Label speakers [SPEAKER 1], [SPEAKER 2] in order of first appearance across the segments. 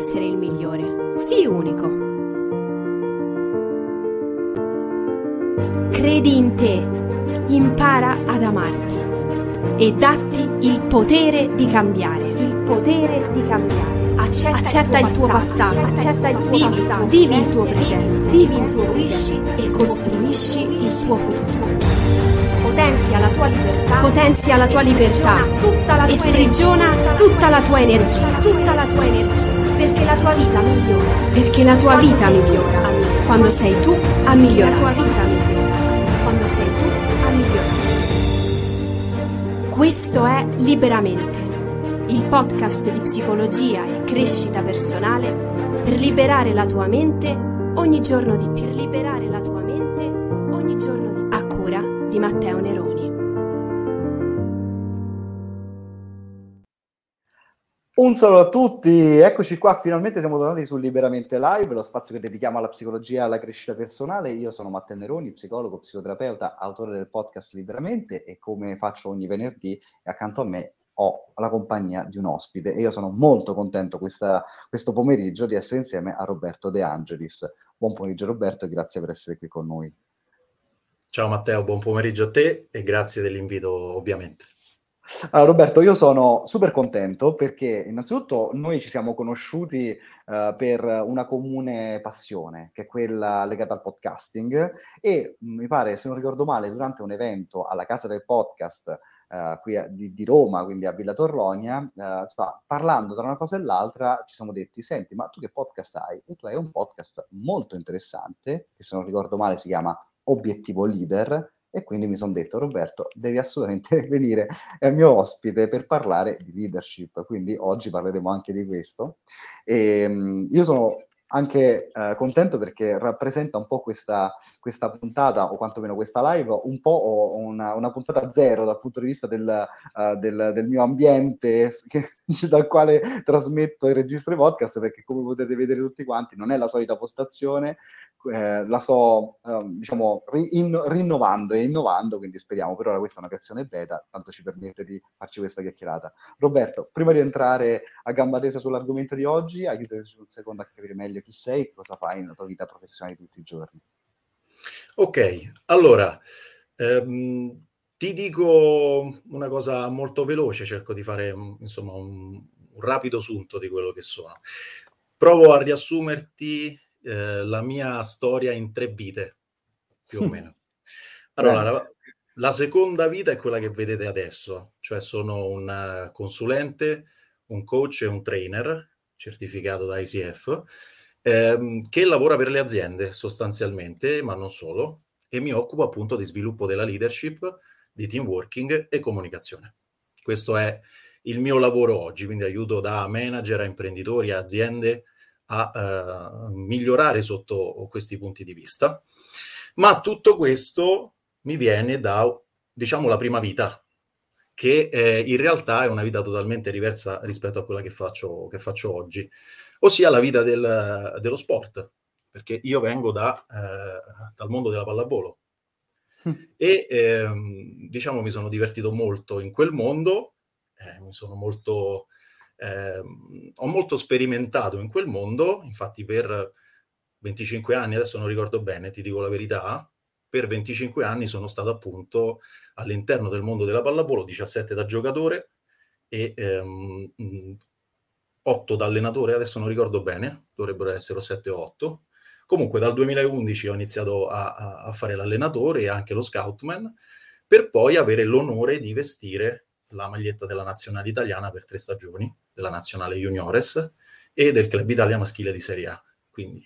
[SPEAKER 1] essere il migliore, sii unico. Credi in te, impara ad amarti e datti il potere di cambiare.
[SPEAKER 2] Il potere di cambiare.
[SPEAKER 1] Accetta, Accetta il tuo passato, vivi,
[SPEAKER 2] passato.
[SPEAKER 1] vivi il tuo presente
[SPEAKER 2] Vivi
[SPEAKER 1] e
[SPEAKER 2] il tuo
[SPEAKER 1] costruisci, e costruisci il tuo futuro.
[SPEAKER 2] Potenzia la tua libertà.
[SPEAKER 1] Potenzia la tua libertà e sprigiona tutta la tua energia, tutta la tua energia,
[SPEAKER 2] Perché la tua vita migliora.
[SPEAKER 1] perché la tua
[SPEAKER 2] Quando
[SPEAKER 1] vita
[SPEAKER 2] tu
[SPEAKER 1] migliora
[SPEAKER 2] migliorare.
[SPEAKER 1] quando sei tu a
[SPEAKER 2] La tua
[SPEAKER 1] migliorare.
[SPEAKER 2] vita migliora.
[SPEAKER 1] Quando sei tu a migliorare. Questo è Liberamente, il podcast di psicologia e crescita personale per liberare la tua mente ogni giorno di più. Per liberare la tua mente ogni giorno di più. A cura di Matteo Neroni.
[SPEAKER 3] Un saluto a tutti, eccoci qua, finalmente siamo tornati su Liberamente Live, lo spazio che dedichiamo alla psicologia e alla crescita personale. Io sono Matteo Neroni, psicologo, psicoterapeuta, autore del podcast Liberamente e come faccio ogni venerdì accanto a me ho la compagnia di un ospite e io sono molto contento questa- questo pomeriggio di essere insieme a Roberto De Angelis. Buon pomeriggio Roberto e grazie per essere qui con noi.
[SPEAKER 4] Ciao Matteo, buon pomeriggio a te e grazie dell'invito ovviamente.
[SPEAKER 3] Allora, Roberto, io sono super contento perché innanzitutto noi ci siamo conosciuti eh, per una comune passione, che è quella legata al podcasting, e mh, mi pare, se non ricordo male, durante un evento alla Casa del Podcast eh, qui a- di, di Roma, quindi a Villa Torlonia, eh, insomma, parlando tra una cosa e l'altra, ci siamo detti, senti, ma tu che podcast hai? E tu hai un podcast molto interessante, che se non ricordo male si chiama Obiettivo Leader, e quindi mi sono detto, Roberto, devi assolutamente venire è il mio ospite per parlare di leadership, quindi oggi parleremo anche di questo. E, mh, io sono anche eh, contento perché rappresenta un po' questa, questa puntata, o quantomeno questa live, un po' una, una puntata zero dal punto di vista del, eh, del- del mio ambiente che- dal quale trasmetto e registro i podcast, perché come potete vedere tutti quanti non è la solita postazione, eh, la sto ehm, diciamo ri- in- rinnovando e innovando, quindi speriamo per ora questa è una versione beta, tanto ci permette di farci questa chiacchierata. Roberto, prima di entrare a gamba tesa sull'argomento di oggi, aiutaci un secondo a capire meglio chi sei e cosa fai nella tua vita professionale di tutti i giorni.
[SPEAKER 4] Ok, allora ehm, ti dico una cosa molto veloce, cerco di fare mm, insomma un, un rapido sunto di quello che sono. Provo a riassumerti eh, la mia storia in tre vite, più o meno. Allora, la, la seconda vita è quella che vedete adesso, cioè sono un eh, consulente, un coach e un trainer certificato da ICF ehm, che lavora per le aziende sostanzialmente, ma non solo, e mi occupo appunto di sviluppo della leadership, di team working e comunicazione. Questo è il mio lavoro oggi, quindi aiuto da manager a imprenditori, a aziende a eh, migliorare sotto questi punti di vista. Ma tutto questo mi viene da, diciamo, la prima vita, che eh, in realtà è una vita totalmente diversa rispetto a quella che faccio, che faccio oggi, ossia la vita del- dello sport, perché io vengo da, eh, dal mondo della pallavolo e ehm, diciamo mi sono divertito molto in quel mondo, eh, mi sono molto, ehm, ho molto sperimentato in quel mondo, infatti per 25 anni, adesso non ricordo bene, ti dico la verità, per 25 anni sono stato appunto all'interno del mondo della pallavolo, 17 da giocatore e ehm, mh, 8 da allenatore, adesso non ricordo bene, dovrebbero essere 7 o 8. Comunque dal 2011 ho iniziato a- a fare l'allenatore e anche lo scoutman, per poi avere l'onore di vestire la maglietta della nazionale italiana per tre stagioni, della nazionale juniores e del club Italia maschile di Serie A. Quindi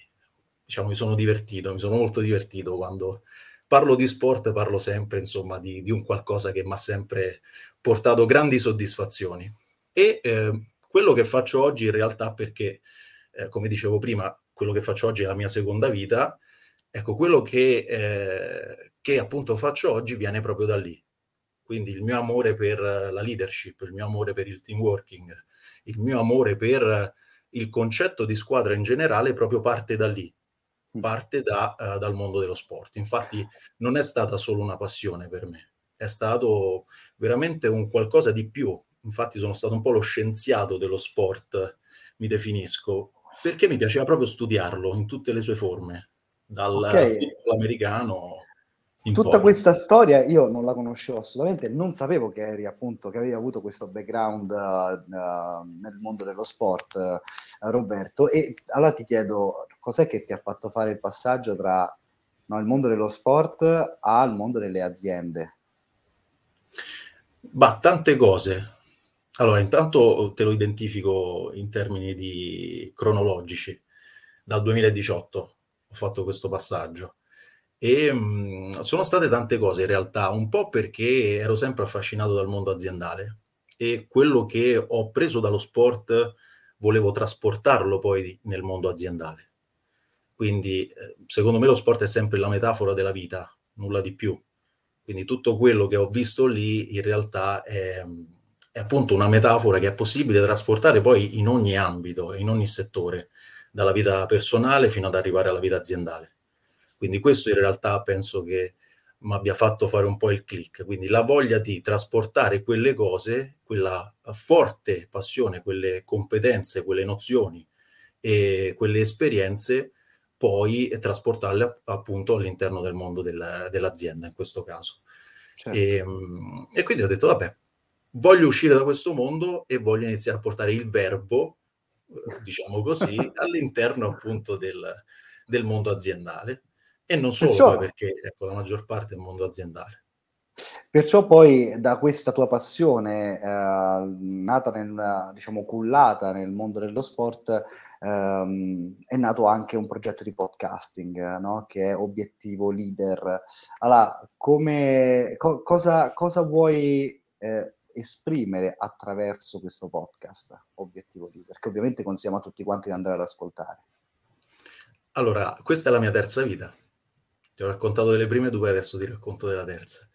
[SPEAKER 4] diciamo mi sono divertito, mi sono molto divertito quando parlo di sport, parlo sempre insomma di, di un qualcosa che mi ha sempre portato grandi soddisfazioni. E eh, quello che faccio oggi in realtà perché, eh, come dicevo prima, quello che faccio oggi è la mia seconda vita, ecco, quello che, eh, che appunto faccio oggi viene proprio da lì. Quindi il mio amore per la leadership, il mio amore per il team working, il mio amore per il concetto di squadra in generale proprio parte da lì, parte da, uh, dal mondo dello sport. Infatti non è stata solo una passione per me, è stato veramente un qualcosa di più. Infatti sono stato un po' lo scienziato dello sport, mi definisco, perché mi piaceva proprio studiarlo in tutte le sue forme, dal okay. football americano
[SPEAKER 3] Tutta poi. questa storia io non la conoscevo assolutamente, non sapevo che eri appunto, che avevi avuto questo background uh, nel mondo dello sport, uh, Roberto, e allora ti chiedo, cos'è che ti ha fatto fare il passaggio tra no, il mondo dello sport al mondo delle aziende?
[SPEAKER 4] Bah, tante cose. Allora, intanto te lo identifico in termini di cronologici. Dal 2018 ho fatto questo passaggio e mh, sono state tante cose in realtà, un po' perché ero sempre affascinato dal mondo aziendale e quello che ho preso dallo sport volevo trasportarlo poi nel mondo aziendale. Quindi eh, secondo me lo sport è sempre la metafora della vita, nulla di più. Quindi tutto quello che ho visto lì in realtà è, è appunto una metafora che è possibile trasportare poi in ogni ambito, in ogni settore, dalla vita personale fino ad arrivare alla vita aziendale. Quindi questo in realtà penso che mi abbia fatto fare un po' il click, quindi la voglia di trasportare quelle cose, quella forte passione, quelle competenze, quelle nozioni e quelle esperienze, poi trasportarle appunto all'interno del mondo del, dell'azienda in questo caso. Certo. E, ehm, e, quindi ho detto, vabbè, voglio uscire da questo mondo e voglio iniziare a portare il verbo, diciamo così, all'interno appunto del, del mondo aziendale. E non solo, Perciò... perché ecco, la maggior parte è il mondo aziendale.
[SPEAKER 3] Perciò poi da questa tua passione eh, nata nel, diciamo, cullata nel mondo dello sport, ehm, è nato anche un progetto di podcasting, no? che è Obiettivo Leader. Allora, come, co- cosa, cosa vuoi eh, esprimere attraverso questo podcast, Obiettivo Leader, che ovviamente consigliamo a tutti quanti di andare ad ascoltare?
[SPEAKER 4] Allora, questa è la mia terza vita ti ho raccontato delle prime due, adesso ti racconto della terza.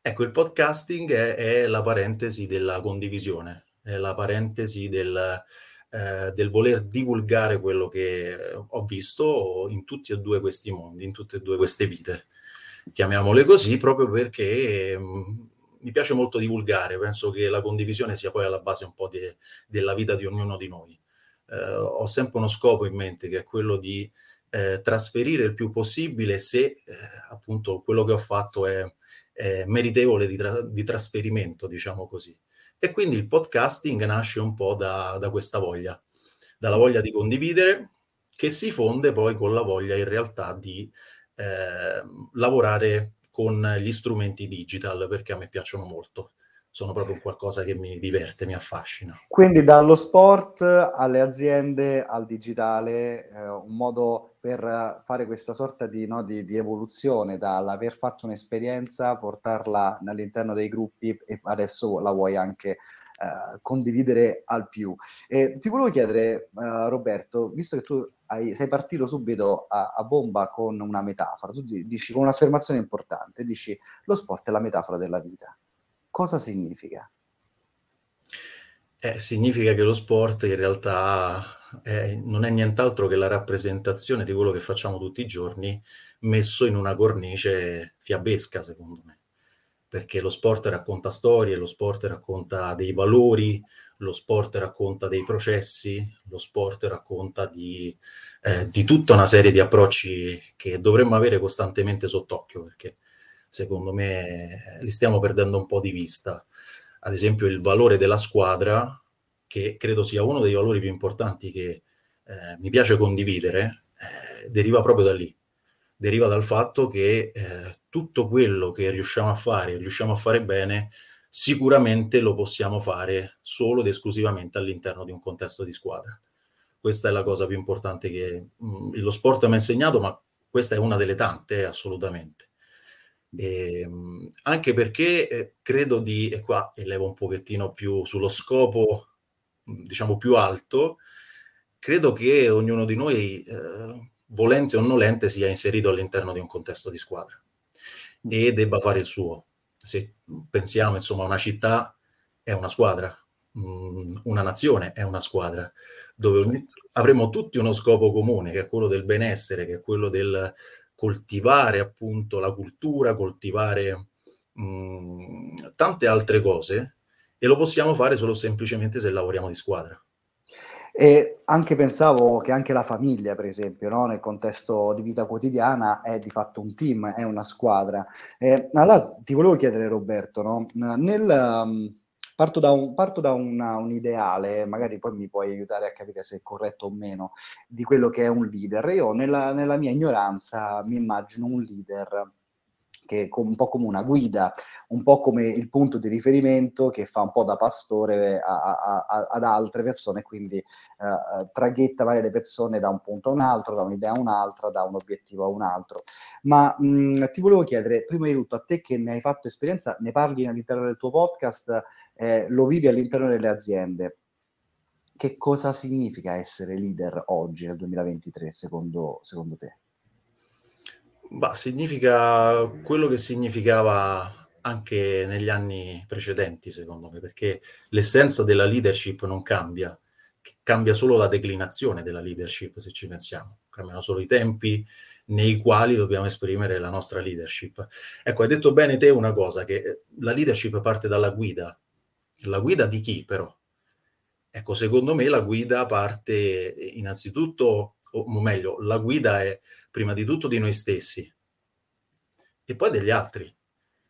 [SPEAKER 4] Ecco, il podcasting è, è la parentesi della condivisione, è la parentesi del, eh, del, voler divulgare quello che ho visto in tutti e due questi mondi, in tutte e due queste vite. Chiamiamole così proprio perché mm, mi piace molto divulgare, penso che la condivisione sia poi alla base un po' de, della vita di ognuno di noi. Eh, ho sempre uno scopo in mente che è quello di eh, trasferire il più possibile se eh, appunto quello che ho fatto è, è meritevole di, tra- di, trasferimento, diciamo così. E quindi il podcasting nasce un po' da, da questa voglia, dalla voglia di condividere, che si fonde poi con la voglia in realtà di eh, lavorare con gli strumenti digital, perché a me piacciono molto sono proprio qualcosa che mi diverte, mi affascina.
[SPEAKER 3] Quindi dallo sport alle aziende al digitale, eh, un modo per fare questa sorta di, no, di, di, evoluzione dall'aver fatto un'esperienza, portarla all'interno dei gruppi e adesso la vuoi anche eh, condividere al più. E ti volevo chiedere, eh, Roberto, visto che tu hai, sei partito subito a, a, bomba con una metafora, tu dici con un'affermazione importante, dici lo sport è la metafora della vita cosa significa?
[SPEAKER 4] Eh, significa che lo sport in realtà è, non è nient'altro che la rappresentazione di quello che facciamo tutti i giorni messo in una cornice fiabesca, secondo me. Perché lo sport racconta storie, lo sport racconta dei valori, lo sport racconta dei processi, lo sport racconta di, eh, di tutta una serie di approcci che dovremmo avere costantemente sott'occhio, perché secondo me li stiamo perdendo un po' di vista. Ad esempio il valore della squadra, che credo sia uno dei valori più importanti che eh, mi piace condividere, eh, deriva proprio da lì. Deriva dal fatto che eh, tutto quello che riusciamo a fare, riusciamo a fare bene, sicuramente lo possiamo fare solo ed esclusivamente all'interno di un contesto di squadra. Questa è la cosa più importante che mh, mm, lo sport mi ha insegnato, ma questa è una delle tante, assolutamente. E, ehm, anche perché eh, credo di, e qua elevo un pochettino più sullo scopo, diciamo più alto, credo che ognuno di noi, eh, volente o nolente, sia inserito all'interno di un contesto di squadra e debba fare il suo. Se pensiamo, insomma, una città è una squadra, mh, una nazione è una squadra, dove avremo tutti uno scopo comune, che è quello del benessere, che è quello del coltivare appunto la cultura, coltivare mh, mm, tante altre cose e lo possiamo fare solo semplicemente se lavoriamo di squadra.
[SPEAKER 3] E anche pensavo che anche la famiglia, per esempio, no? nel contesto di vita quotidiana, è di fatto un team, è una squadra. Eh, allora ti volevo chiedere, Roberto, no? nel, um, parto da, un, parto da una, un ideale, magari poi mi puoi aiutare a capire se è corretto o meno, di quello che è un leader. Io nella, nella mia ignoranza mi immagino un leader che è un po' come una guida, un po' come il punto di riferimento che fa un po' da pastore a, a, a, ad altre persone, quindi uh, traghetta varie persone da un punto a un altro, da un'idea a un'altra, da un obiettivo a un altro. Ma mh, ti volevo chiedere, prima di tutto, a te che ne hai fatto esperienza, ne parli all'interno del tuo podcast, eh, lo vivi all'interno delle aziende. Che cosa significa essere leader oggi nel 2023 secondo, secondo te?
[SPEAKER 4] Bah, significa quello che significava anche negli anni precedenti, secondo me, perché l'essenza della leadership non cambia, cambia solo la declinazione della leadership, se ci pensiamo. Cambiano solo i tempi nei quali dobbiamo esprimere la nostra leadership. Ecco, hai detto bene te una cosa, che la leadership parte dalla guida. La guida di chi, però? Ecco, secondo me la guida parte innanzitutto, o meglio, la guida è prima di tutto di noi stessi e poi degli altri,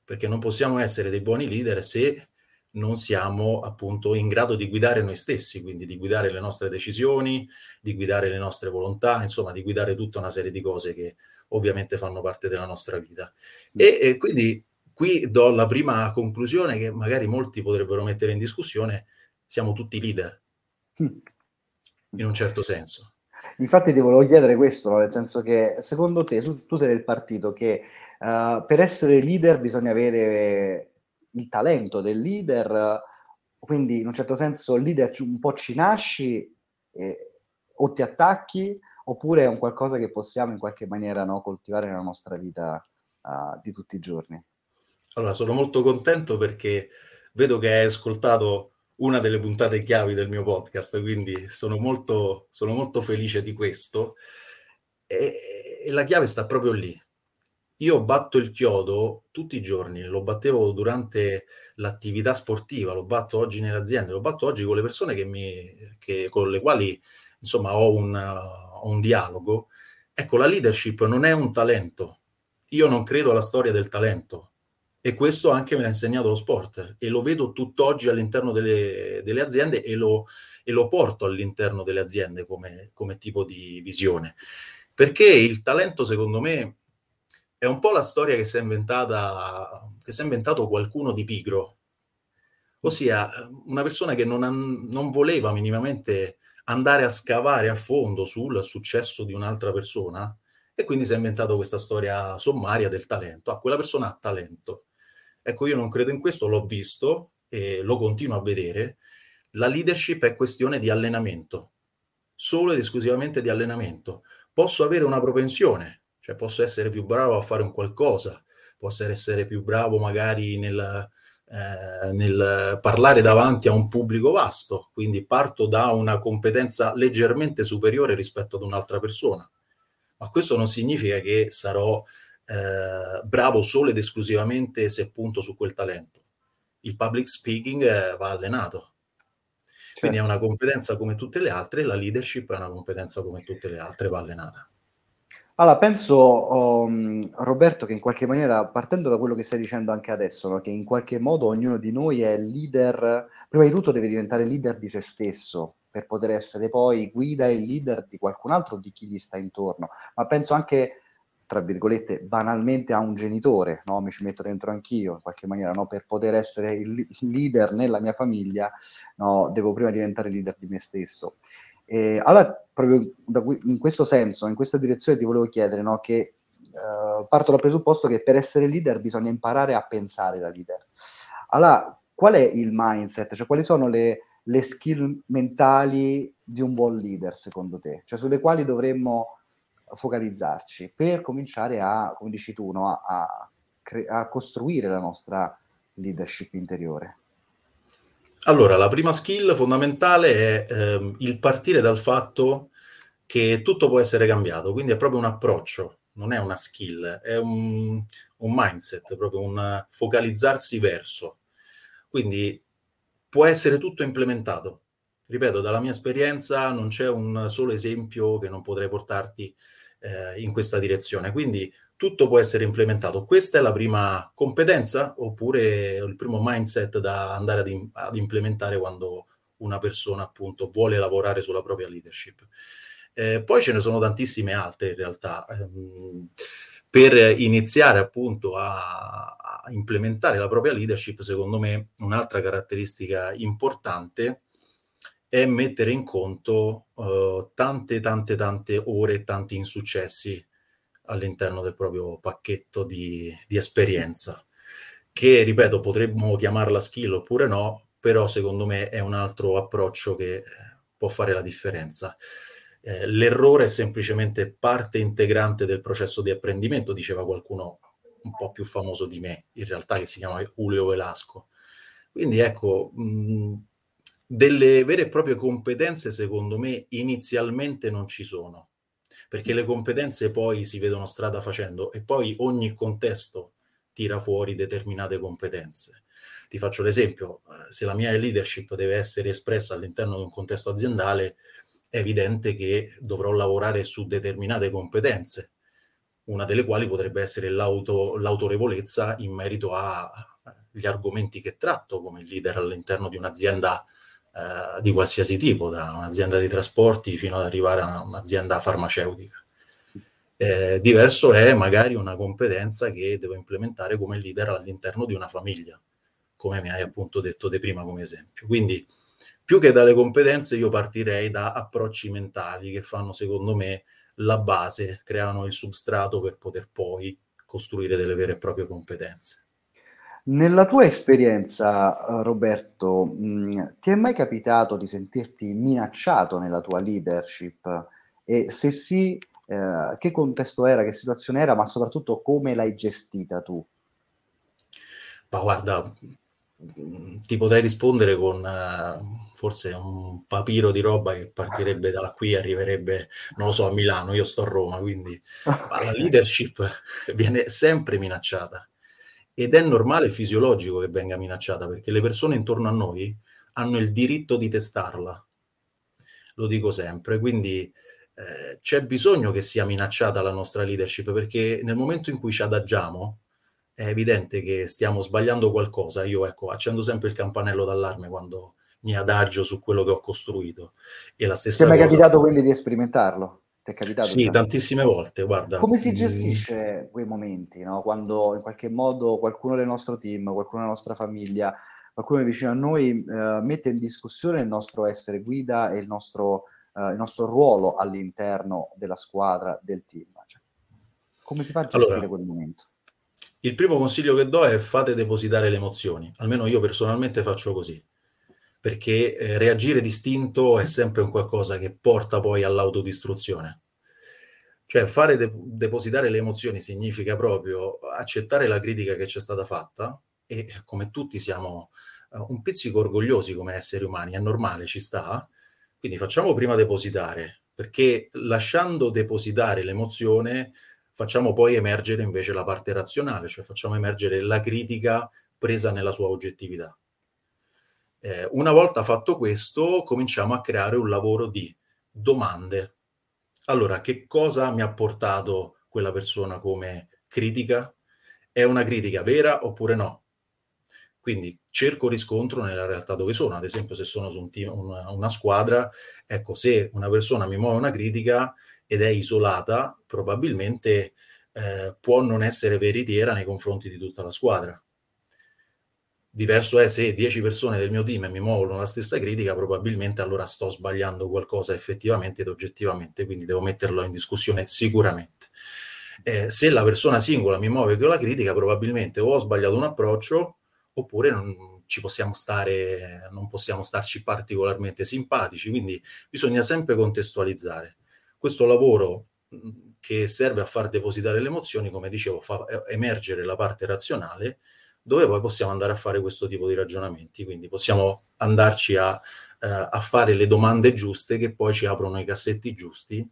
[SPEAKER 4] perché non possiamo essere dei buoni leader se non siamo appunto in grado di guidare noi stessi, quindi di guidare le nostre decisioni, di guidare le nostre volontà, insomma di guidare tutta una serie di cose che ovviamente fanno parte della nostra vita. E, e quindi qui do la prima conclusione che magari molti potrebbero mettere in discussione, siamo tutti leader, in un certo senso.
[SPEAKER 3] Infatti ti volevo chiedere questo, nel senso che secondo te tu, sei del partito che uh, per essere leader bisogna avere il talento del leader, quindi in un certo senso il leader un po' ci nasci eh, o ti attacchi oppure è un qualcosa che possiamo in qualche maniera no, coltivare nella nostra vita uh, di tutti i giorni?
[SPEAKER 4] Allora, sono molto contento perché vedo che hai ascoltato una delle puntate chiavi del mio podcast, quindi sono molto, sono molto felice di questo. E, e, la chiave sta proprio lì. Io batto il chiodo tutti i giorni, lo battevo durante l'attività sportiva, lo batto oggi nelle aziende, lo batto oggi con le persone che mi, che, con le quali insomma ho un, ho un dialogo. Ecco, la leadership non è un talento. Io non credo alla storia del talento e questo anche me l'ha insegnato lo sport e lo vedo tutt'oggi all'interno delle, delle aziende e lo, e lo, porto all'interno delle aziende come, come tipo di visione. Perché il talento, secondo me, è un po' la storia che si è inventata, che si è inventato qualcuno di pigro, ossia una persona che non, non, voleva minimamente andare a scavare a fondo sul successo di un'altra persona e quindi si è inventato questa storia sommaria del talento. Ah, quella persona ha talento. Ecco, io non credo in questo, l'ho visto e lo continuo a vedere. La leadership è questione di allenamento, solo ed esclusivamente di allenamento. Posso avere una propensione, cioè posso essere più bravo a fare un qualcosa, posso essere più bravo magari nel, eh, nel parlare davanti a un pubblico vasto, quindi parto da una competenza leggermente superiore rispetto ad un'altra persona. Ma questo non significa che sarò eh, bravo solo ed esclusivamente se punto su quel talento. Il public speaking eh, va allenato. Certo. Quindi è certo. una competenza come tutte le altre, la leadership è una competenza come tutte le altre, va allenata.
[SPEAKER 3] Allora, penso, um, Roberto, che in qualche maniera, partendo da quello che stai dicendo anche adesso, no, che in qualche modo ognuno di noi è leader, prima di tutto deve diventare leader di se stesso, per poter essere poi guida e leader di qualcun altro, di chi gli sta intorno. Ma penso anche tra virgolette, banalmente a un genitore, no? mi ci metto dentro anch'io in qualche maniera, no? per poter essere il leader nella mia famiglia, no? devo prima diventare leader di me stesso. E allora, proprio qui, in questo senso, in questa direzione ti volevo chiedere che uh, parto dal presupposto che per essere leader bisogna imparare a pensare da leader. Allora, qual è il mindset? Cioè, quali sono le, le skill mentali di un buon leader, secondo te? Cioè, sulle quali dovremmo focalizzarci per cominciare a, come dici tu, no, a, cre- a costruire la nostra leadership interiore?
[SPEAKER 4] Allora, la prima skill fondamentale è ehm, il partire dal fatto che tutto può essere cambiato, quindi è proprio un approccio, non è una skill, è un, un mindset, proprio un focalizzarsi verso. Quindi può essere tutto implementato, Ripeto, dalla mia esperienza non c'è un solo esempio che non potrei portarti eh, in questa direzione. Quindi tutto può essere implementato. Questa è la prima competenza oppure il primo mindset da andare ad, ad implementare quando una persona appunto vuole lavorare sulla propria leadership. Eh, poi ce ne sono tantissime altre in realtà. Ehm, per iniziare appunto a, a, implementare la propria leadership, secondo me un'altra caratteristica importante è mettere in conto uh, tante, tante, tante ore e tanti insuccessi all'interno del proprio pacchetto di, di esperienza, che, ripeto, potremmo chiamarla skill oppure no, però secondo me è un altro approccio che può fare la differenza. Eh, l'errore è semplicemente parte integrante del processo di apprendimento, diceva qualcuno un po' più famoso di me, in realtà che si chiama Julio Velasco. Quindi ecco, mh, delle vere e proprie competenze, secondo me, inizialmente non ci sono, perché le competenze poi si vedono strada facendo e poi ogni contesto tira fuori determinate competenze. Ti faccio l'esempio, eh, se la mia leadership deve essere espressa all'interno di un contesto aziendale, è evidente che dovrò lavorare su determinate competenze, una delle quali potrebbe essere l'auto, l'autorevolezza in merito agli argomenti che tratto come leader all'interno di un'azienda eh, di qualsiasi tipo, da un'azienda di trasporti fino ad arrivare a un'azienda farmaceutica. Eh, diverso è magari una competenza che devo implementare come leader all'interno di una famiglia, come mi hai appunto detto de prima come esempio. Quindi più che dalle competenze io partirei da approcci mentali che fanno secondo me la base, creano il substrato per poter poi costruire delle vere e proprie competenze.
[SPEAKER 3] Nella tua esperienza, eh, Roberto, mh, mm, ti è mai capitato di sentirti minacciato nella tua leadership? E se sì, eh, che contesto era, che situazione era, ma soprattutto come l'hai gestita tu?
[SPEAKER 4] Ma guarda, mm, ti potrei rispondere con uh, forse un papiro di roba che partirebbe da qui arriverebbe, non lo so, a Milano, io sto a Roma, quindi la leadership viene sempre minacciata ed è normale e fisiologico che venga minacciata perché le persone intorno a noi hanno il diritto di testarla. Lo dico sempre, quindi eh, c'è bisogno che sia minacciata la nostra leadership perché nel momento in cui ci adagiamo è evidente che stiamo sbagliando qualcosa. Io ecco, accendo sempre il campanello d'allarme quando mi adagio su quello che ho costruito. E la stessa
[SPEAKER 3] Ti è mai cosa... capitato quindi di sperimentarlo? Ti è capitato?
[SPEAKER 4] Sì, tantissime volte, guarda.
[SPEAKER 3] Come si mm. gestisce mm. quei momenti, no? Quando in qualche modo qualcuno del nostro team, qualcuno della nostra famiglia, qualcuno vicino a noi eh, mette in discussione il nostro essere guida e il nostro, eh, il nostro ruolo all'interno della squadra, del team. Cioè, come si fa a gestire allora, quel momento?
[SPEAKER 4] Il primo consiglio che do è fate depositare le emozioni, almeno io personalmente faccio così perché eh, reagire distinto è sempre un qualcosa che porta poi all'autodistruzione. Cioè fare de- depositare le emozioni significa proprio accettare la critica che ci è stata fatta e come tutti siamo uh, un pizzico orgogliosi come esseri umani, è normale, ci sta, quindi facciamo prima depositare, perché lasciando depositare l'emozione facciamo poi emergere invece la parte razionale, cioè facciamo emergere la critica presa nella sua oggettività. Eh, una volta fatto questo, cominciamo a creare un lavoro di domande. Allora, che cosa mi ha portato quella persona come critica? È una critica vera oppure no? Quindi cerco riscontro nella realtà dove sono. Ad esempio, se sono su un team, una, una squadra, ecco, se una persona mi muove una critica ed è isolata, probabilmente eh, può non essere veritiera nei confronti di tutta la squadra Diverso è se 10 persone del mio team mi muovono la stessa critica, probabilmente allora sto sbagliando qualcosa effettivamente ed oggettivamente, quindi devo metterlo in discussione sicuramente. Eh, se la persona singola mi muove con la critica, probabilmente o ho sbagliato un approccio oppure non ci possiamo stare, non possiamo starci particolarmente simpatici, quindi bisogna sempre contestualizzare. Questo lavoro che serve a far depositare le emozioni, come dicevo, fa emergere la parte razionale dove poi possiamo andare a fare questo tipo di ragionamenti. Quindi possiamo andarci a, eh, a fare le domande giuste che poi ci aprono i cassetti giusti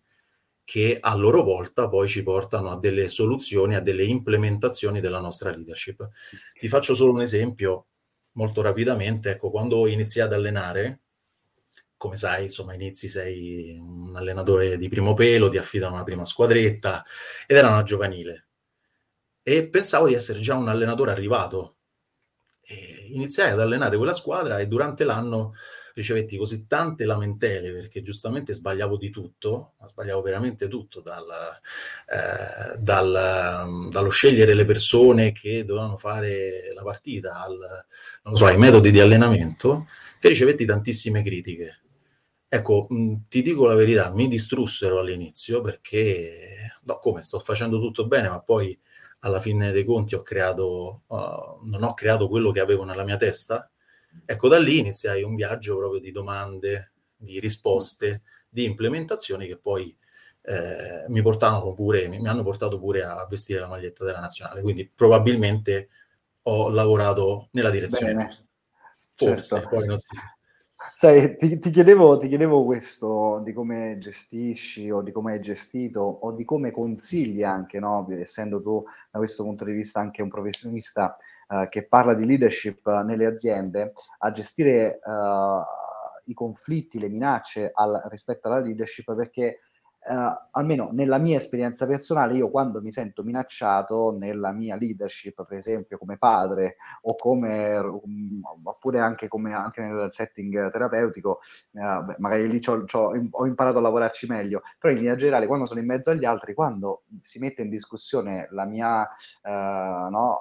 [SPEAKER 4] che a loro volta poi ci portano a delle soluzioni, a delle implementazioni della nostra leadership. Ti faccio solo un esempio molto rapidamente. Ecco, quando iniziai ad allenare, come sai, insomma, inizi sei un allenatore di primo pelo, ti affidano una prima squadretta ed era una giovanile. E pensavo di essere già un allenatore arrivato. E iniziai ad allenare quella squadra e durante l'anno ricevetti così tante lamentele perché giustamente sbagliavo di tutto, sbagliavo veramente tutto, dal, eh, dal, dallo scegliere le persone che dovevano fare la partita, al, so, ai metodi di allenamento, che ricevetti tantissime critiche. Ecco, mh, ti dico la verità, mi distrussero all'inizio perché, no, come sto facendo tutto bene, ma poi alla fine dei conti ho creato, uh, non ho creato quello che avevo nella mia testa Ecco, da lì iniziai un viaggio proprio di domande, di risposte, di implementazioni che poi eh, mi portarono pure, mi, mi hanno portato pure a vestire la maglietta della nazionale. Quindi probabilmente ho lavorato nella direzione Bene. giusta. Forse, certo. poi non si sa.
[SPEAKER 3] Sai, ti, ti, chiedevo, ti, chiedevo, questo di come gestisci o di come hai gestito o di come consigli anche, no? essendo tu da questo punto di vista anche un professionista eh, che parla di leadership nelle aziende, a gestire uh, i conflitti, le minacce al, rispetto alla leadership, perché Uh, almeno nella mia esperienza personale, io quando mi sento minacciato nella mia leadership, per esempio come padre o come, um, oppure anche, come, anche nel setting terapeutico, uh, beh, magari lì c'ho, c'ho, ho imparato a lavorarci meglio, però in linea generale quando sono in mezzo agli altri, quando si mette in discussione la mia, uh, no,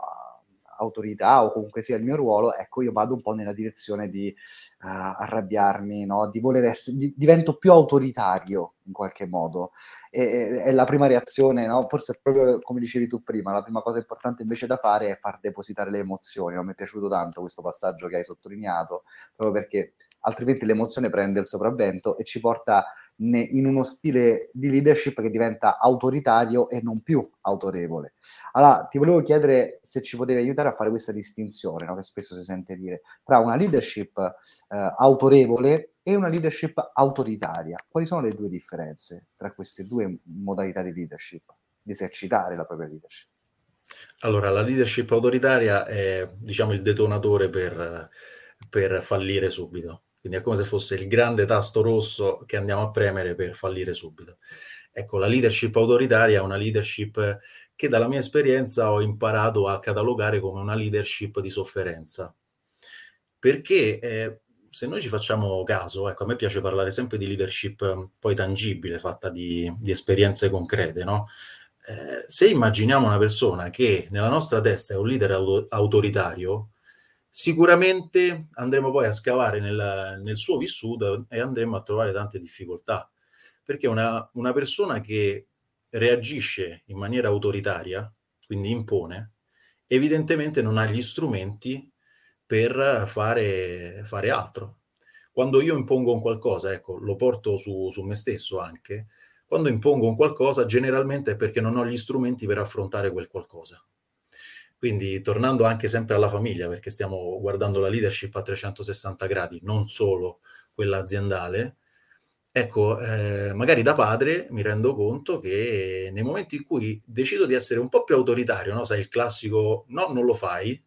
[SPEAKER 3] autorità o comunque sia il mio ruolo, ecco, io vado un po' nella direzione di uh, arrabbiarmi, no? di voler essere, di, divento più autoritario in qualche modo. E, è la prima reazione, no? forse proprio come dicevi tu prima, la prima cosa importante invece da fare è far depositare le emozioni. No? Mi è piaciuto tanto questo passaggio che hai sottolineato, proprio perché altrimenti l'emozione prende il sopravvento e ci porta in uno stile di leadership che diventa autoritario e non più autorevole. Allora, ti volevo chiedere se ci potevi aiutare a fare questa distinzione, no? che spesso si sente dire, tra una leadership eh, autorevole e una leadership autoritaria. Quali sono le due differenze tra queste due modalità di leadership, di esercitare la propria leadership?
[SPEAKER 4] Allora, la leadership autoritaria è, diciamo, il detonatore per, per fallire subito quindi è come se fosse il grande tasto rosso che andiamo a premere per fallire subito. Ecco, la leadership autoritaria è una leadership che dalla mia esperienza ho imparato a catalogare come una leadership di sofferenza. Perché eh, se noi ci facciamo caso, ecco, a me piace parlare sempre di leadership poi tangibile, fatta di, di esperienze concrete, no? Eh, se immaginiamo una persona che nella nostra testa è un leader auto- autoritario, Sicuramente andremo poi a scavare nel, nel, suo vissuto e andremo a trovare tante difficoltà, perché una, una persona che reagisce in maniera autoritaria, quindi impone, evidentemente non ha gli strumenti per fare, fare altro. Quando io impongo un qualcosa, ecco, lo porto su, su me stesso anche, quando impongo un qualcosa generalmente è perché non ho gli strumenti per affrontare quel qualcosa. Quindi tornando anche sempre alla famiglia, perché stiamo guardando la leadership a 360 gradi, non solo quella aziendale, ecco, eh, magari da padre mi rendo conto che nei momenti in cui decido di essere un po' più autoritario, no? sai il classico no, non lo fai,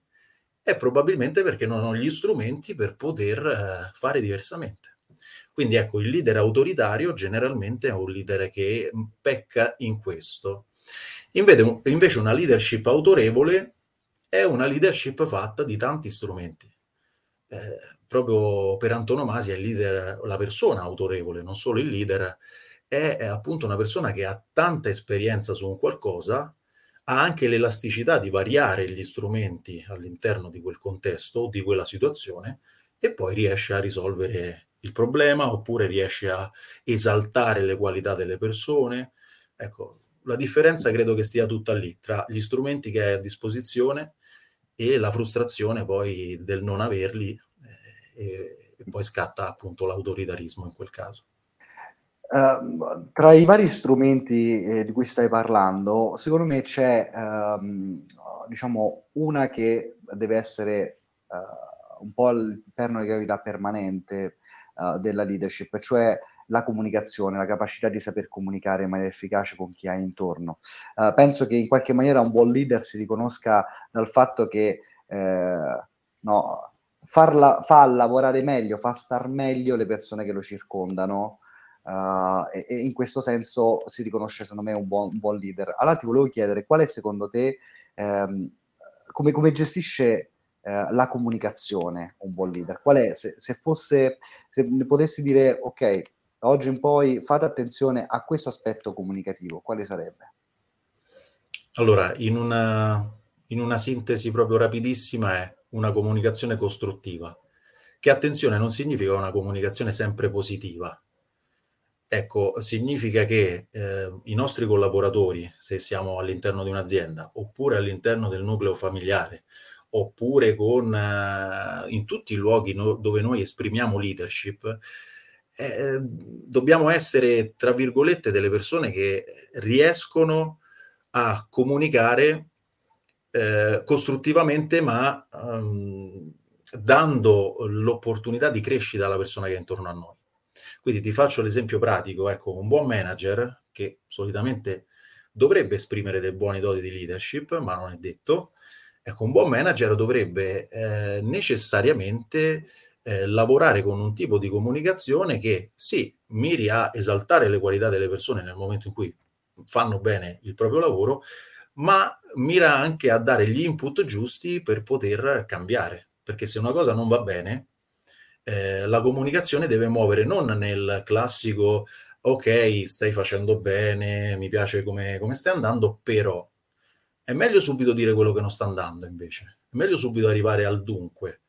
[SPEAKER 4] è probabilmente perché non ho gli strumenti per poter eh, fare diversamente. Quindi ecco, il leader autoritario generalmente è un leader che pecca in questo. Invece, invece una leadership autorevole è una leadership fatta di tanti strumenti. Eh, proprio per antonomasia il leader, la persona autorevole, non solo il leader, è, è, appunto una persona che ha tanta esperienza su un qualcosa, ha anche l'elasticità di variare gli strumenti all'interno di quel contesto di quella situazione e poi riesce a risolvere il problema oppure riesce a esaltare le qualità delle persone. Ecco, la differenza credo che stia tutta lì, tra gli strumenti che hai a disposizione e la frustrazione poi del non averli eh, e, e, poi scatta appunto l'autoritarismo in quel caso.
[SPEAKER 3] Uh, tra i vari strumenti eh, di cui stai parlando, secondo me c'è um, diciamo una che deve essere uh, un po' il perno di gravità permanente uh, della leadership, cioè la comunicazione, la capacità di saper comunicare in maniera efficace con chi hai intorno. Uh, penso che in qualche maniera un buon leader si riconosca dal fatto che eh, no, farla, fa lavorare meglio, fa star meglio le persone che lo circondano. Uh, e, e, in questo senso si riconosce secondo me un buon, un buon leader. Allora ti volevo chiedere qual è secondo te, ehm, come, come, gestisce eh, la comunicazione un buon leader? Qual è, se, se fosse, se ne potessi dire, ok, oggi in poi fate attenzione a questo aspetto comunicativo, quale sarebbe?
[SPEAKER 4] Allora, in una, in una sintesi proprio rapidissima è una comunicazione costruttiva, che attenzione non significa una comunicazione sempre positiva. Ecco, significa che eh, i nostri collaboratori, se siamo all'interno di un'azienda, oppure all'interno del nucleo familiare, oppure con, eh, in tutti i luoghi no, dove noi esprimiamo leadership, eh, dobbiamo essere, tra virgolette, delle persone che riescono a comunicare eh, costruttivamente, ma um, dando l'opportunità di crescita alla persona che è intorno a noi. Quindi ti faccio l'esempio pratico, ecco, un buon manager che solitamente dovrebbe esprimere dei buoni doti di leadership, ma non è detto, ecco, un buon manager dovrebbe eh, necessariamente eh, lavorare con un tipo di comunicazione che sì, miri a esaltare le qualità delle persone nel momento in cui fanno bene il proprio lavoro, ma mira anche a dare gli input giusti per poter cambiare, perché se una cosa non va bene, eh, la comunicazione deve muovere non nel classico ok, stai facendo bene, mi piace come, come stai andando, però è meglio subito dire quello che non sta andando invece, è meglio subito arrivare al dunque.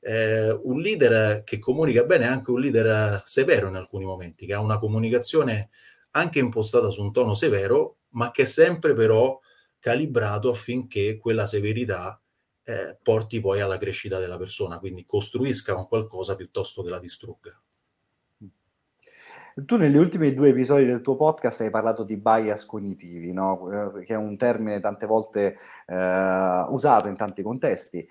[SPEAKER 4] Eh, un leader che comunica bene è anche un leader severo in alcuni momenti, che ha una comunicazione anche impostata su un tono severo, ma che è sempre però calibrato affinché quella severità eh, porti poi alla crescita della persona, quindi costruisca un qualcosa piuttosto che la distrugga.
[SPEAKER 3] Tu negli ultimi due episodi del tuo podcast hai parlato di bias cognitivi, no? Eh, che è un termine tante volte eh, usato in tanti contesti. Eh,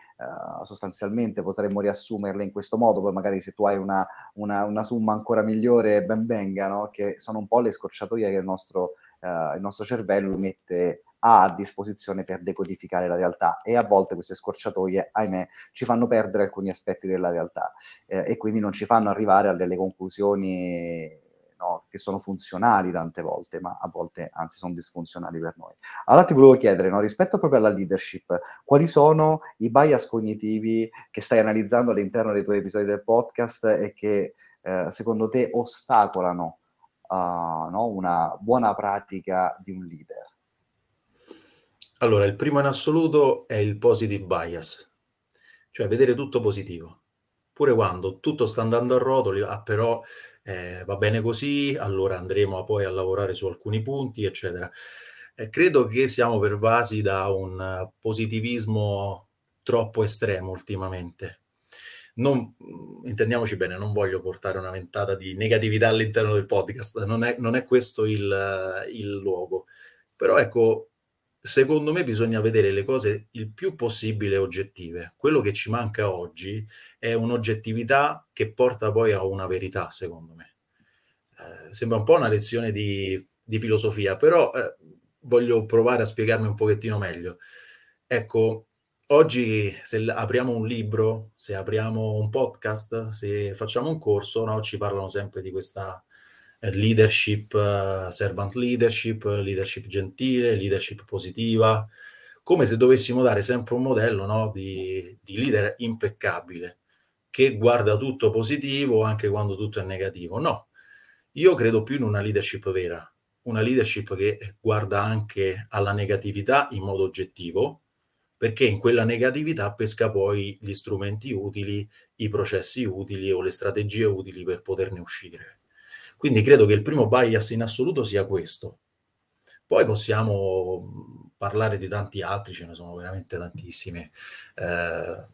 [SPEAKER 3] sostanzialmente potremmo riassumerle in questo modo, poi magari se tu hai una, una, una summa ancora migliore ben venga, no? che sono un po' le scorciatoie che il nostro, eh, il nostro cervello mette a disposizione per decodificare la realtà e a volte queste scorciatoie, ahimè, ci fanno perdere alcuni aspetti della realtà eh, e quindi non ci fanno arrivare a delle conclusioni che sono funzionali tante volte, ma a volte anzi sono disfunzionali per noi. Allora ti volevo chiedere, no, rispetto proprio alla leadership, quali sono i bias cognitivi che stai analizzando all'interno dei tuoi episodi del podcast e che eh, secondo te ostacolano uh, no, una buona pratica di un leader?
[SPEAKER 4] Allora, il primo in assoluto è il positive bias, cioè vedere tutto positivo. Pure quando tutto sta andando a rotoli, ah, però eh, va bene così, allora andremo poi a lavorare su alcuni punti, eccetera. Eh, credo che siamo pervasi da un positivismo troppo estremo ultimamente. Non, intendiamoci bene, non voglio portare una ventata di negatività all'interno del podcast, non è, non è questo il, il luogo. Però ecco, secondo me bisogna vedere le cose il più possibile oggettive. Quello che ci manca oggi è un'oggettività che porta poi a una verità, secondo me. Eh, sembra un po' una lezione di, di filosofia, però eh, voglio provare a spiegarmi un pochettino meglio. Ecco, oggi se apriamo un libro, se apriamo un podcast, se facciamo un corso, no, ci parlano sempre di questa leadership, uh, servant leadership, leadership gentile, leadership positiva, come se dovessimo dare sempre un modello no, di, di, leader impeccabile, che guarda tutto positivo anche quando tutto è negativo. No, io credo più in una leadership vera, una leadership che guarda anche alla negatività in modo oggettivo, perché in quella negatività pesca poi gli strumenti utili, i processi utili o le strategie utili per poterne uscire. Quindi credo che il primo bias in assoluto sia questo. Poi possiamo parlare di tanti altri, ce ne sono veramente tantissimi. Eh,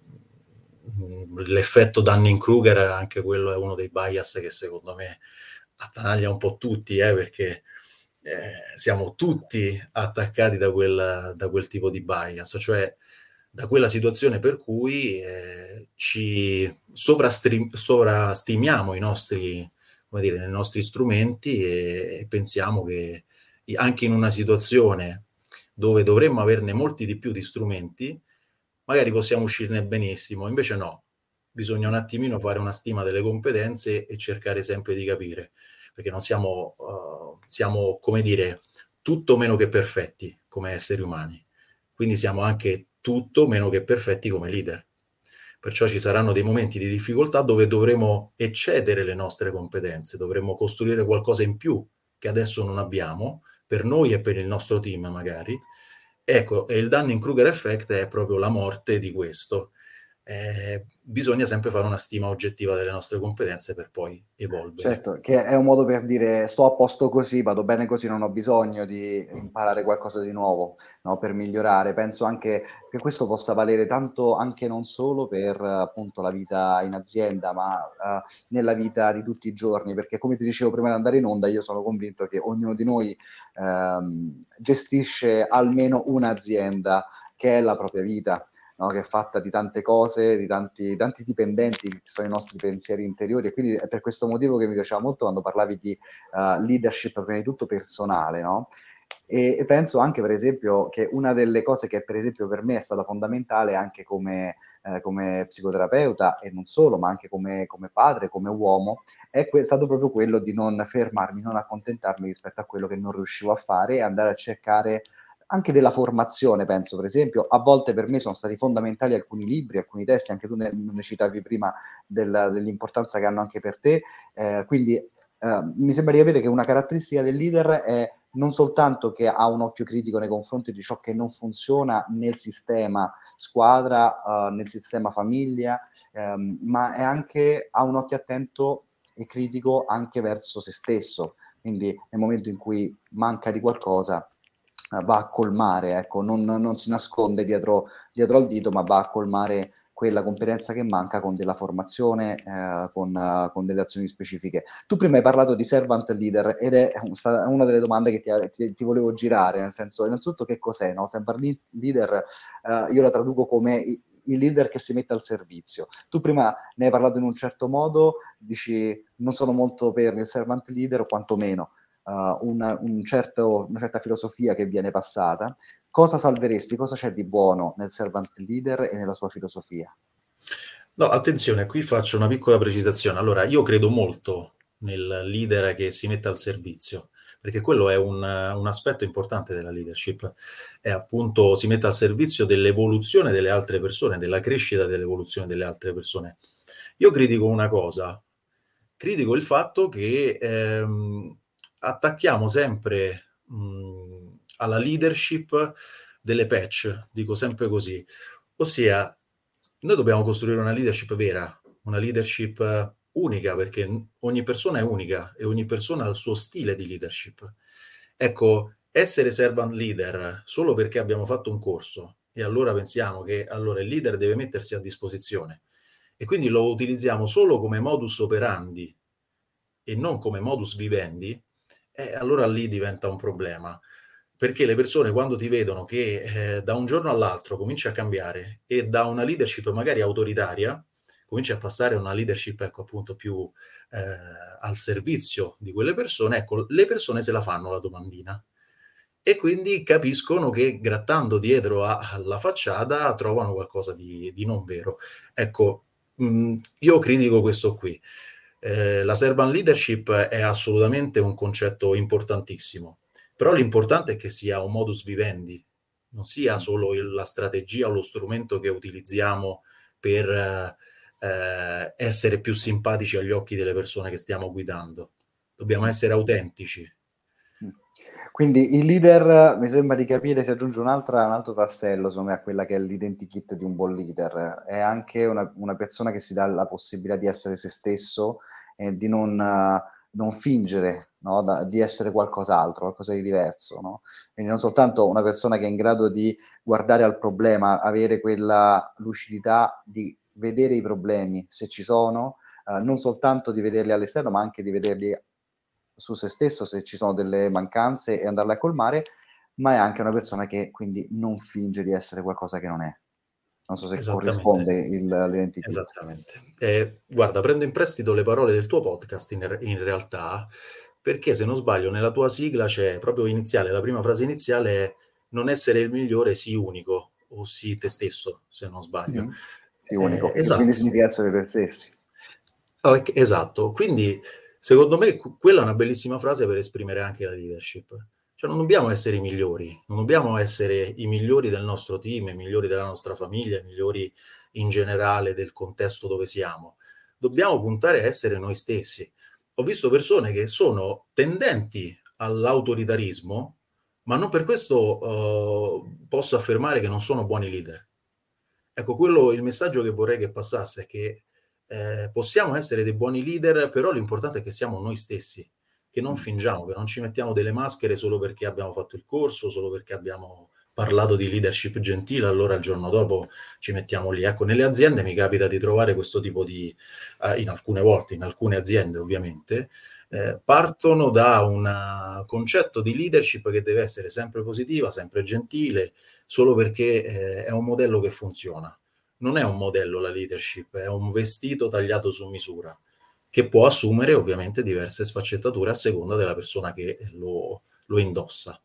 [SPEAKER 4] l'effetto Dunning-Kruger, anche quello è uno dei bias che secondo me attanaglia un po' tutti, eh, perché eh, siamo tutti attaccati da quel, da quel, tipo di bias, cioè da quella situazione per cui eh, ci sovrastimiamo i nostri come dire, nei nostri strumenti e, e pensiamo che anche in una situazione dove dovremmo averne molti di più di strumenti, magari possiamo uscirne benissimo, invece no. bisogna un attimino fare una stima delle competenze e cercare sempre di capire, perché non siamo, uh, siamo come dire, tutto meno che perfetti come esseri umani, quindi siamo anche tutto meno che perfetti come leader. Perciò ci saranno dei momenti di difficoltà dove dovremo eccedere le nostre competenze, dovremo costruire qualcosa in più che adesso non abbiamo, per noi e per il nostro team magari. Ecco, e il Dunning-Kruger effect è proprio la morte di questo eh, bisogna sempre fare una stima oggettiva delle nostre competenze per poi evolvere.
[SPEAKER 3] Certo, che è un modo per dire sto a posto così, vado bene così, non ho bisogno di imparare qualcosa di nuovo no, per migliorare. Penso anche che questo possa valere tanto anche non solo per appunto la vita in azienda, ma uh, nella vita di tutti i giorni, perché come ti dicevo prima di andare in onda, io sono convinto che ognuno di noi um, gestisce almeno un'azienda che è la propria vita no? che è fatta di tante cose, di tanti, tanti, dipendenti che sono i nostri pensieri interiori e quindi è per questo motivo che mi piaceva molto quando parlavi di uh, leadership prima di tutto personale, no? E, penso anche per esempio che una delle cose che per esempio per me è stata fondamentale anche come, eh, come psicoterapeuta e non solo, ma anche come, come padre, come uomo, è que- stato proprio quello di non fermarmi, non accontentarmi rispetto a quello che non riuscivo a fare e andare a cercare anche della formazione, penso, per esempio, a volte per me sono stati fondamentali alcuni libri, alcuni testi, anche tu ne, ne citavi prima del, dell'importanza che hanno anche per te, eh, quindi eh, mi sembra di capire che una caratteristica del leader è non soltanto che ha un occhio critico nei confronti di ciò che non funziona nel sistema squadra, uh, nel sistema famiglia, um, ma è anche ha un occhio attento e critico anche verso se stesso. Quindi nel momento in cui manca di qualcosa, va a colmare, ecco, non, non si nasconde dietro, dietro, al dito, ma va a colmare quella competenza che manca con della formazione, eh, con, uh, con, delle azioni specifiche. Tu prima hai parlato di servant leader ed è una delle domande che ti, ti, ti volevo girare, nel senso, innanzitutto che cos'è? No? Servant leader, uh, io la traduco come il leader che si mette al servizio. Tu prima ne hai parlato in un certo modo, dici non sono molto per il servant leader, o quantomeno uh, una, un certo, una certa filosofia che viene passata, cosa salveresti? Cosa c'è di buono nel servant leader e nella sua filosofia?
[SPEAKER 4] No, attenzione, qui faccio una piccola precisazione. Allora, io credo molto nel leader che si mette al servizio, perché quello è un, un, aspetto importante della leadership, è appunto si mette al servizio dell'evoluzione delle altre persone, della crescita dell'evoluzione delle altre persone. Io critico una cosa, critico il fatto che ehm, attacchiamo sempre mh, alla leadership delle patch, dico sempre così, ossia noi dobbiamo costruire una leadership vera, una leadership unica, perché ogni persona è unica e ogni persona ha il suo stile di leadership. Ecco, essere servant leader solo perché abbiamo fatto un corso e allora pensiamo che allora il leader deve mettersi a disposizione e quindi lo utilizziamo solo come modus operandi e non come modus vivendi, eh, allora lì diventa un problema. Perché le persone quando ti vedono che eh, da un giorno all'altro cominci a cambiare e da una leadership magari autoritaria cominci a passare a una leadership ecco appunto più eh, al servizio di quelle persone, ecco le persone se la fanno la domandina e quindi capiscono che grattando dietro alla facciata trovano qualcosa di, di non vero. Ecco, mh, mm, io critico questo qui. Eh, la servant leadership è assolutamente un concetto importantissimo, però l'importante è che sia un modus vivendi, non sia solo il, la strategia o lo strumento che utilizziamo per eh, essere più simpatici agli occhi delle persone che stiamo guidando. Dobbiamo essere autentici.
[SPEAKER 3] Quindi il leader, mi sembra di capire, si aggiunge un altro tassello, secondo me, a quella che è l'identikit di un buon leader. È anche una, una persona che si dà la possibilità di essere se stesso e di non, non fingere no? da, di essere qualcos'altro, qualcosa di diverso. No? Quindi non soltanto una persona che è in grado di guardare al problema, avere quella lucidità di vedere i problemi se ci sono, uh, non soltanto di vederli all'esterno, ma anche di vederli su se stesso se ci sono delle mancanze e andarle a colmare, ma è anche una persona che quindi non finge di essere qualcosa che non è. Non so se corrisponde il, l'identità.
[SPEAKER 4] Esattamente. Eh, guarda, prendo in prestito le parole del tuo podcast in, in, realtà, perché se non sbaglio nella tua sigla c'è proprio iniziale, la prima frase iniziale è non essere il migliore, sii unico, o sii te stesso, se non sbaglio. Mm.
[SPEAKER 3] Sì, unico. Eh, esatto. Quindi significa essere te stessi.
[SPEAKER 4] Oh, esatto, quindi secondo me quella è una bellissima frase per esprimere anche la leadership. Cioè non dobbiamo essere i migliori, non dobbiamo essere i migliori del nostro team, i migliori della nostra famiglia, i migliori in generale del contesto dove siamo. Dobbiamo puntare a essere noi stessi. Ho visto persone che sono tendenti all'autoritarismo, ma non per questo uh, posso affermare che non sono buoni leader. Ecco, quello il messaggio che vorrei che passasse è che eh, possiamo essere dei buoni leader, però l'importante è che siamo noi stessi, che non fingiamo, che non ci mettiamo delle maschere solo perché abbiamo fatto il corso, solo perché abbiamo parlato di leadership gentile, allora il giorno dopo ci mettiamo lì. Ecco, nelle aziende mi capita di trovare questo tipo di, eh, in alcune volte, in alcune aziende ovviamente, eh, partono da un concetto di leadership che deve essere sempre positiva, sempre gentile, solo perché eh, è un modello che funziona. Non è un modello la leadership, è un vestito tagliato su misura, che può assumere ovviamente diverse sfaccettature a seconda della persona che lo, lo indossa.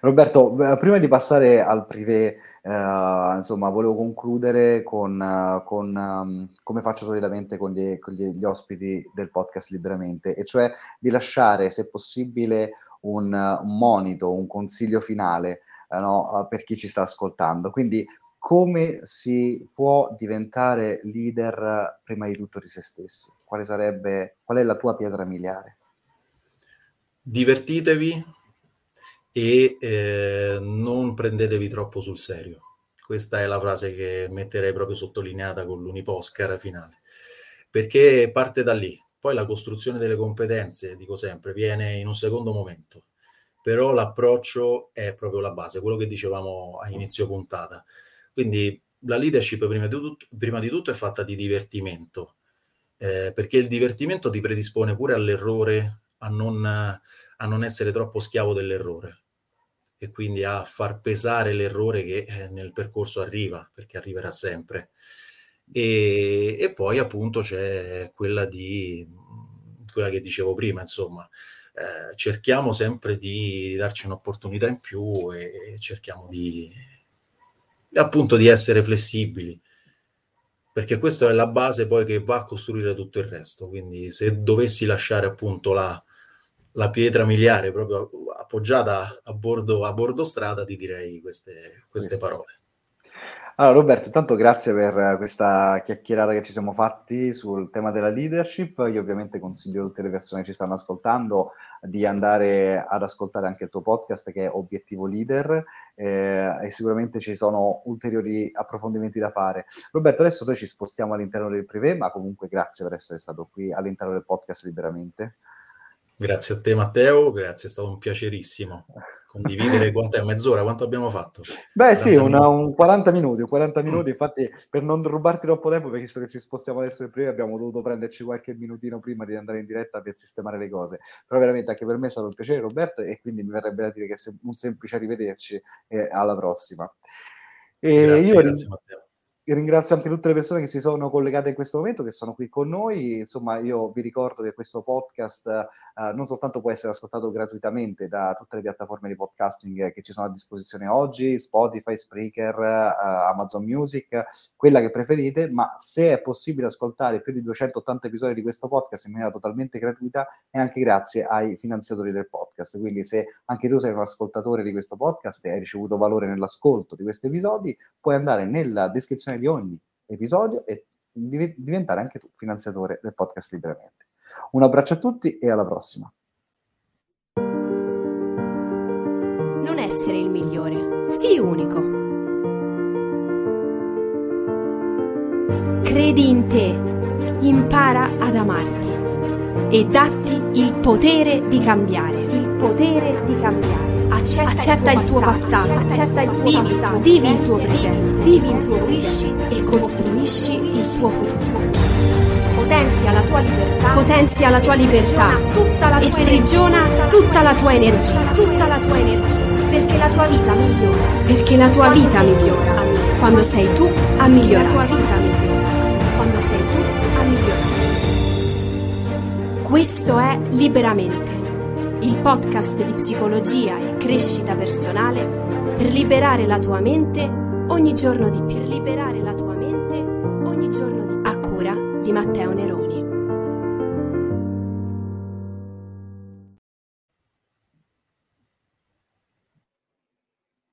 [SPEAKER 3] Roberto, prima di passare al privé, eh, insomma, volevo concludere con, con um, come faccio solitamente con, gli, con gli, gli, ospiti del podcast Liberamente, e cioè di lasciare, se possibile, un, un monito, un consiglio finale eh, no, per chi ci sta ascoltando. Quindi, come si può diventare leader prima di tutto di se stessi? Quale sarebbe, qual è la tua pietra miliare?
[SPEAKER 4] Divertitevi, e eh, non prendetevi troppo sul serio. Questa è la frase che metterei proprio sottolineata con l'uniposcar finale, perché parte da lì. Poi la costruzione delle competenze, dico sempre, viene in un secondo momento, però l'approccio è proprio la base, quello che dicevamo a inizio puntata. Quindi la leadership prima di tutto, prima di tutto è fatta di divertimento, eh, perché il divertimento ti predispone pure all'errore, a non, a non essere troppo schiavo dell'errore e quindi a far pesare l'errore che eh, nel percorso arriva, perché arriverà sempre. E, e, poi appunto c'è quella di quella che dicevo prima, insomma, eh, cerchiamo sempre di darci un'opportunità in più e cerchiamo di appunto di essere flessibili perché questa è la base poi che va a costruire tutto il resto quindi se dovessi lasciare appunto la, la pietra miliare proprio appoggiata a bordo, a bordo strada, ti direi queste, queste parole.
[SPEAKER 3] Allora Roberto, intanto grazie per questa chiacchierata che ci siamo fatti sul tema della leadership. Io ovviamente consiglio a tutte le persone che ci stanno ascoltando di andare ad ascoltare anche il tuo podcast che è Obiettivo Leader eh, e sicuramente ci sono ulteriori approfondimenti da fare. Roberto, adesso noi ci spostiamo all'interno del privé, ma comunque grazie per essere stato qui all'interno del podcast liberamente.
[SPEAKER 4] Grazie a te Matteo, grazie, è stato un piacerissimo condividere quanto è mezz'ora, quanto abbiamo fatto?
[SPEAKER 3] Beh sì, una, un 40 minuti, 40 minuti, infatti per non rubarti troppo tempo, perché visto che ci spostiamo adesso in prima, abbiamo dovuto prenderci qualche minutino prima di andare in diretta per sistemare le cose, però veramente anche per me è stato un piacere Roberto e quindi mi verrebbe da dire che è un semplice arrivederci e alla prossima.
[SPEAKER 4] E grazie, io... grazie Matteo
[SPEAKER 3] ringrazio anche tutte le persone che si sono collegate in questo momento, che sono qui con noi. Insomma, io vi ricordo che questo podcast eh, non soltanto può essere ascoltato gratuitamente da tutte le piattaforme di podcasting che ci sono a disposizione oggi, Spotify, Spreaker, eh, Amazon Music, quella che preferite, ma se è possibile ascoltare più di 280 episodi di questo podcast in maniera totalmente gratuita, è anche grazie ai finanziatori del podcast. Quindi se anche tu sei un ascoltatore di questo podcast e hai ricevuto valore nell'ascolto di questi episodi, puoi andare nella descrizione di ogni episodio e diventare anche tu finanziatore del podcast liberamente. Un abbraccio a tutti e alla prossima.
[SPEAKER 1] Non essere il migliore, sii unico. Credi in te, impara ad amarti e datti il potere di cambiare.
[SPEAKER 2] Il potere di cambiare.
[SPEAKER 1] Accetta, Accetta il, tuo passato, Accetta il tuo vivi, vivi il tuo presente,
[SPEAKER 2] vivi costruisci
[SPEAKER 1] e costruisci il tuo futuro.
[SPEAKER 2] Potenzia la tua libertà,
[SPEAKER 1] potenzia la tua libertà.
[SPEAKER 2] tutta la
[SPEAKER 1] e sprigiona tutta la tua energia,
[SPEAKER 2] tutta la tua energia, perché la tua vita migliora,
[SPEAKER 1] perché la tua vita migliora. quando sei tu a migliorare. La tua vita migliora
[SPEAKER 2] quando sei tu a migliorare.
[SPEAKER 1] Questo è Liberamente il podcast di psicologia e crescita personale per liberare la tua mente ogni giorno di più. Per liberare la tua mente ogni giorno di più. A cura di Matteo Nerone.